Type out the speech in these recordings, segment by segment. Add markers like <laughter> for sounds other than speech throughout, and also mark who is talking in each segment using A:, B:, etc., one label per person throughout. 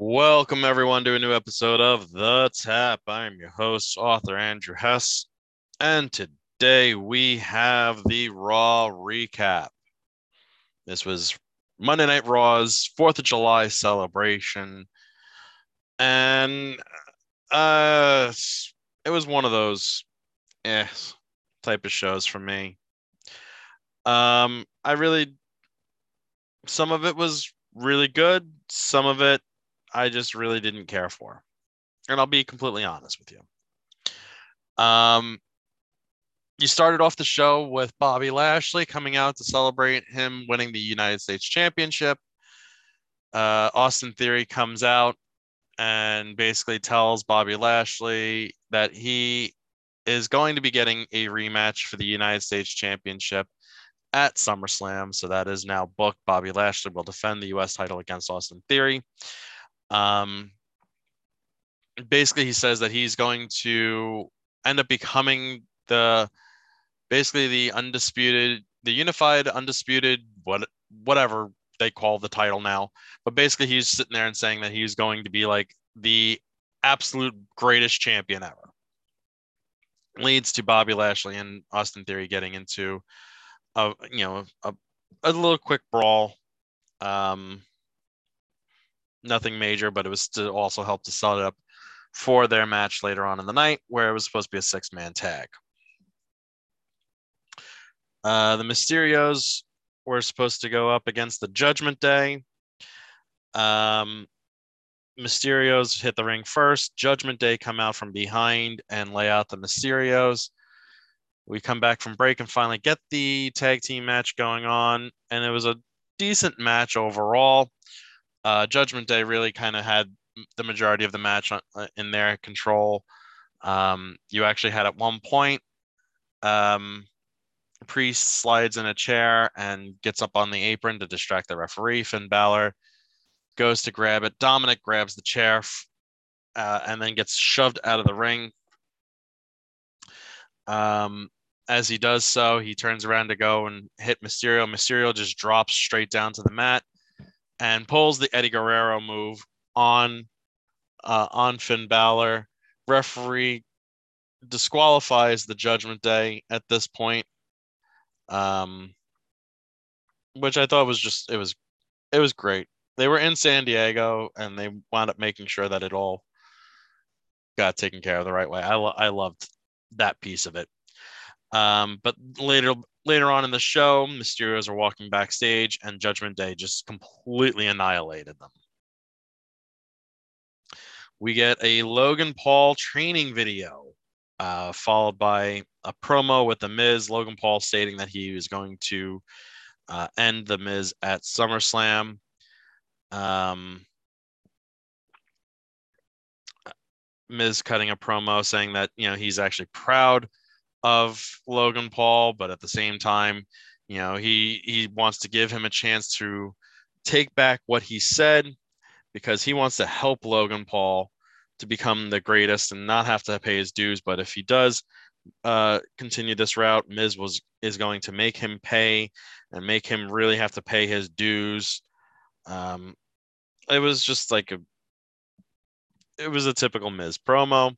A: Welcome, everyone, to a new episode of The Tap. I'm your host, author Andrew Hess, and today we have the Raw recap. This was Monday Night Raw's 4th of July celebration, and uh, it was one of those eh type of shows for me. Um, I really, some of it was really good, some of it I just really didn't care for. And I'll be completely honest with you. Um, you started off the show with Bobby Lashley coming out to celebrate him winning the United States Championship. Uh, Austin Theory comes out and basically tells Bobby Lashley that he is going to be getting a rematch for the United States Championship at SummerSlam. So that is now booked. Bobby Lashley will defend the U.S. title against Austin Theory. Um, basically, he says that he's going to end up becoming the basically the undisputed, the unified, undisputed, what whatever they call the title now. But basically, he's sitting there and saying that he's going to be like the absolute greatest champion ever. Leads to Bobby Lashley and Austin Theory getting into a you know a, a little quick brawl. Um, nothing major, but it was to also help to set it up for their match later on in the night, where it was supposed to be a six man tag. Uh, the Mysterios were supposed to go up against the Judgment Day. Um, Mysterios hit the ring first. Judgment Day come out from behind and lay out the Mysterios. We come back from break and finally get the tag team match going on, and it was a decent match overall. Uh, Judgment Day really kind of had the majority of the match on, uh, in their control. Um, you actually had at one point, um, Priest slides in a chair and gets up on the apron to distract the referee. Finn Balor goes to grab it. Dominic grabs the chair uh, and then gets shoved out of the ring. Um, as he does so, he turns around to go and hit Mysterio. Mysterio just drops straight down to the mat and pulls the Eddie Guerrero move on uh, on Finn Balor. Referee disqualifies the Judgment Day at this point, um, which I thought was just it was it was great. They were in San Diego and they wound up making sure that it all got taken care of the right way. I lo- I loved that piece of it. Um, but later later on in the show, Mysterios are walking backstage, and Judgment Day just completely annihilated them. We get a Logan Paul training video, uh, followed by a promo with The Miz. Logan Paul stating that he is going to uh, end The Miz at SummerSlam. Um, Miz cutting a promo saying that you know he's actually proud of Logan Paul, but at the same time, you know, he he wants to give him a chance to take back what he said because he wants to help Logan Paul to become the greatest and not have to pay his dues. But if he does uh, continue this route, Miz was is going to make him pay and make him really have to pay his dues. Um, it was just like a it was a typical Miz promo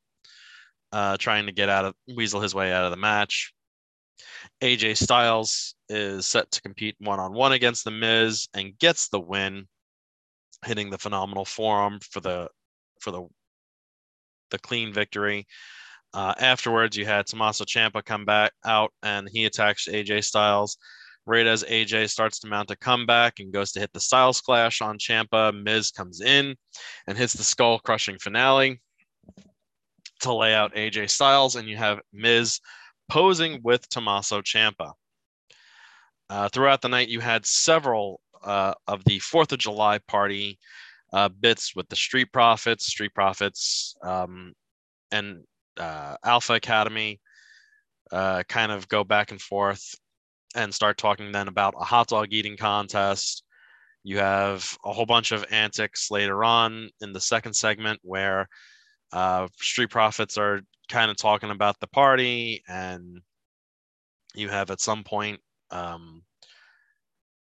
A: uh, trying to get out of weasel his way out of the match. AJ Styles is set to compete one on one against The Miz and gets the win, hitting the phenomenal forearm for the for the the clean victory. Uh, afterwards, you had Tommaso Ciampa come back out and he attacks AJ Styles. Right as AJ starts to mount a comeback and goes to hit the Styles Clash on Ciampa, Miz comes in and hits the skull crushing finale to lay out AJ Styles, and you have Miz posing with Tommaso Ciampa. Uh, throughout the night, you had several uh, of the Fourth of July party uh, bits with the Street Profits, Street Profits, um, and uh, Alpha Academy. Uh, kind of go back and forth and start talking then about a hot dog eating contest. You have a whole bunch of antics later on in the second segment where uh, Street Profits are kind of talking about the party, and you have at some point, um,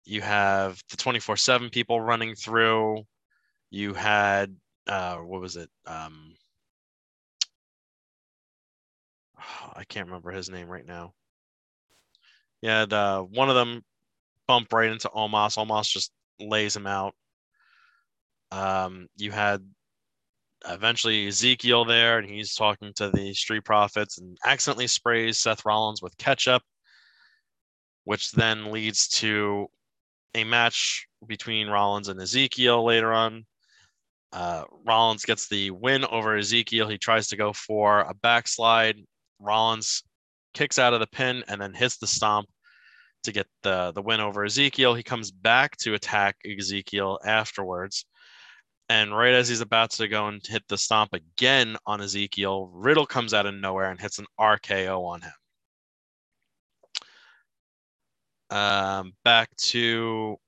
A: you have the 24 7 people running through. You had uh, what was it? Um, <sighs> I can't remember his name right now. Yeah, the one of them bump right into Omos. Omos just lays him out. Um, you had eventually Ezekiel there, and he's talking to the Street Profits and accidentally sprays Seth Rollins with ketchup, which then leads to a match between Rollins and Ezekiel later on. Uh, Rollins gets the win over Ezekiel. He tries to go for a backslide. Rollins kicks out of the pin and then hits the stomp to get the, the win over Ezekiel. He comes back to attack Ezekiel afterwards. And right as he's about to go and hit the stomp again on Ezekiel, Riddle comes out of nowhere and hits an RKO on him. Um, back to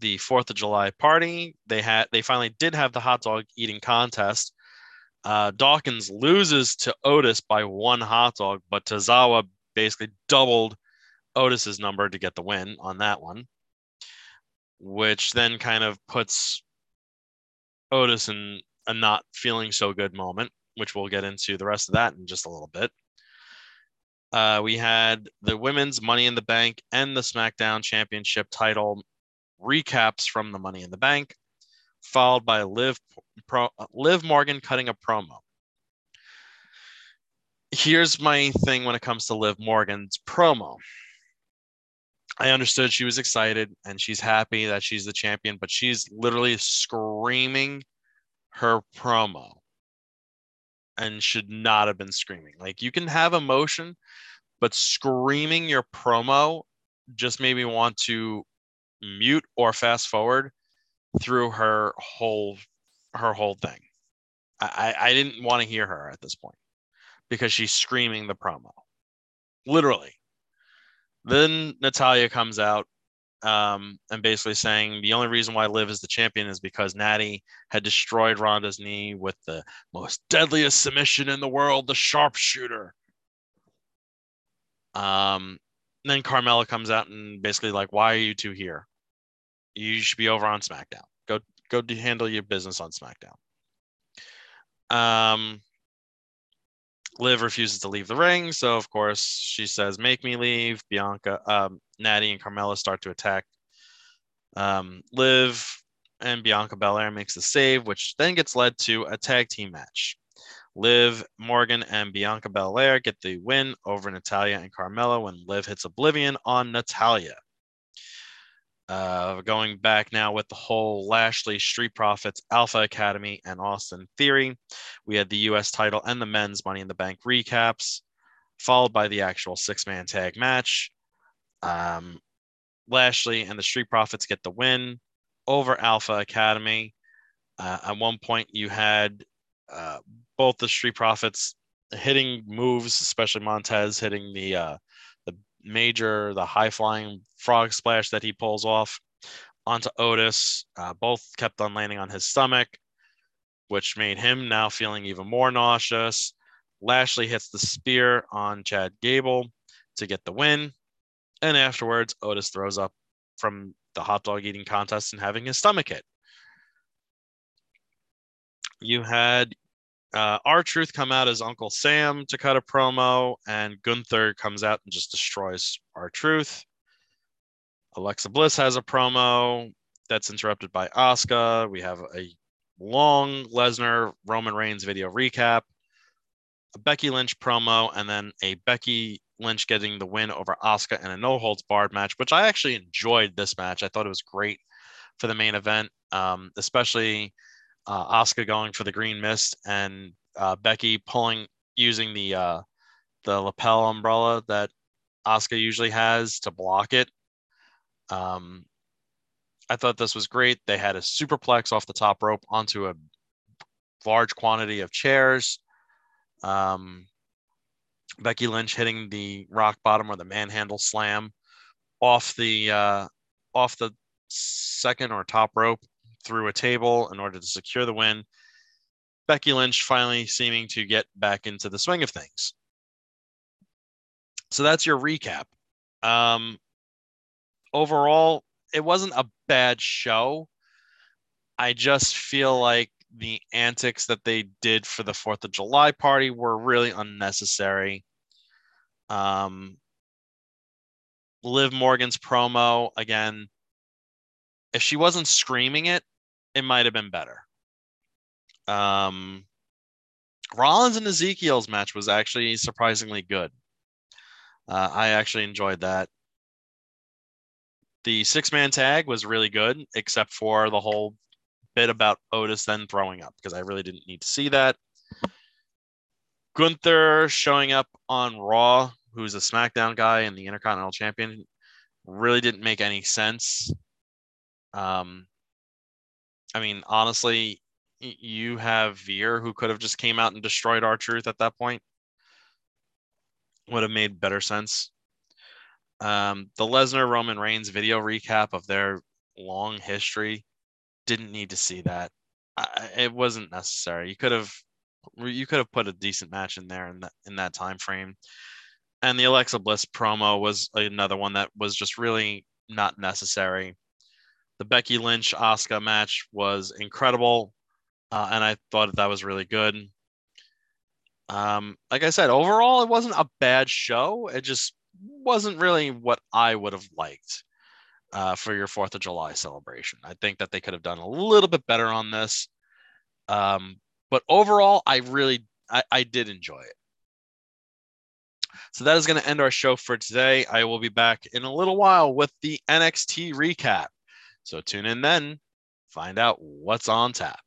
A: the Fourth of July party. They had they finally did have the hot dog eating contest. Uh, Dawkins loses to Otis by one hot dog, but Tozawa basically doubled Otis's number to get the win on that one, which then kind of puts Otis in a not feeling so good moment, which we'll get into the rest of that in just a little bit. Uh, we had the women's Money in the Bank and the SmackDown Championship title recaps from the Money in the Bank, followed by Liv, Pro, Liv Morgan cutting a promo. Here's my thing when it comes to Liv Morgan's promo. I understood she was excited and she's happy that she's the champion, but she's literally screaming her promo and should not have been screaming. Like you can have emotion, but screaming your promo just made me want to mute or fast forward through her whole her whole thing. I, I didn't want to hear her at this point because she's screaming the promo. Literally. Then Natalya comes out um, and basically saying the only reason why Liv is the champion is because Natty had destroyed Ronda's knee with the most deadliest submission in the world, the sharpshooter. Um, then Carmella comes out and basically like, why are you two here? You should be over on SmackDown. Go go handle your business on SmackDown. Um, Liv refuses to leave the ring, so of course she says, "Make me leave." Bianca, um, Natty, and Carmella start to attack. Um, Liv and Bianca Belair makes the save, which then gets led to a tag team match. Liv, Morgan, and Bianca Belair get the win over Natalya and Carmella when Liv hits Oblivion on Natalya. Uh, going back now with the whole Lashley Street Profits Alpha Academy and Austin Theory, we had the U.S. title and the men's Money in the Bank recaps, followed by the actual six man tag match. Um, Lashley and the Street Profits get the win over Alpha Academy. Uh, at one point, you had uh, both the Street Profits hitting moves, especially Montez hitting the uh, major, the high flying frog splash that he pulls off onto Otis. Uh, both kept on landing on his stomach, which made him now feeling even more nauseous. Lashley hits the spear on Chad Gable to get the win. And afterwards, Otis throws up from the hot dog eating contest and having his stomach hit. You had uh, R-Truth come out as Uncle Sam to cut a promo, and Gunther comes out and just destroys R-Truth. Alexa Bliss has a promo that's interrupted by Asuka. We have a long Lesnar Roman Reigns video recap, a Becky Lynch promo, and then a Becky Lynch getting the win over Asuka in a no holds barred match, which I actually enjoyed this match. I thought it was great for the main event, um, especially uh, Asuka going for the green mist and uh, Becky pulling using the uh, the lapel umbrella that Asuka usually has to block it. Um, I thought this was great. They had a superplex off the top rope onto a large quantity of chairs. Um, Becky Lynch hitting the rock bottom or the manhandle slam off the uh, off the second or top rope through a table in order to secure the win. Becky Lynch finally seeming to get back into the swing of things. So that's your recap. Um, overall, it wasn't a bad show. I just feel like the antics that they did for the 4th of July party were really unnecessary. Um, Liv Morgan's promo, again, if she wasn't screaming it, it might have been better. Um, Rollins and Ezekiel's match was actually surprisingly good. Uh, I actually enjoyed that. The six man tag was really good, except for the whole bit about Otis then throwing up, because I really didn't need to see that. Gunther showing up on Raw, who's a SmackDown guy and the Intercontinental Champion, really didn't make any sense. Um, I mean, honestly, you have Veer who could have just came out and destroyed R-Truth at that point. Would have made better sense. Um, the Lesnar Roman Reigns video recap of their long history didn't need to see that. I, it wasn't necessary. You could have you could have put a decent match in there in that in that time frame. And the Alexa Bliss promo was another one that was just really not necessary. The Becky Lynch Asuka match was incredible, uh, and I thought that was really good. Um, like I said, overall, it wasn't a bad show. It just wasn't really what I would have liked uh, for your Fourth of July celebration. I think that they could have done a little bit better on this. Um, but overall, I really I, I did enjoy it. So that is going to end our show for today. I will be back in a little while with the NXT recap. So tune in then, find out what's on tap.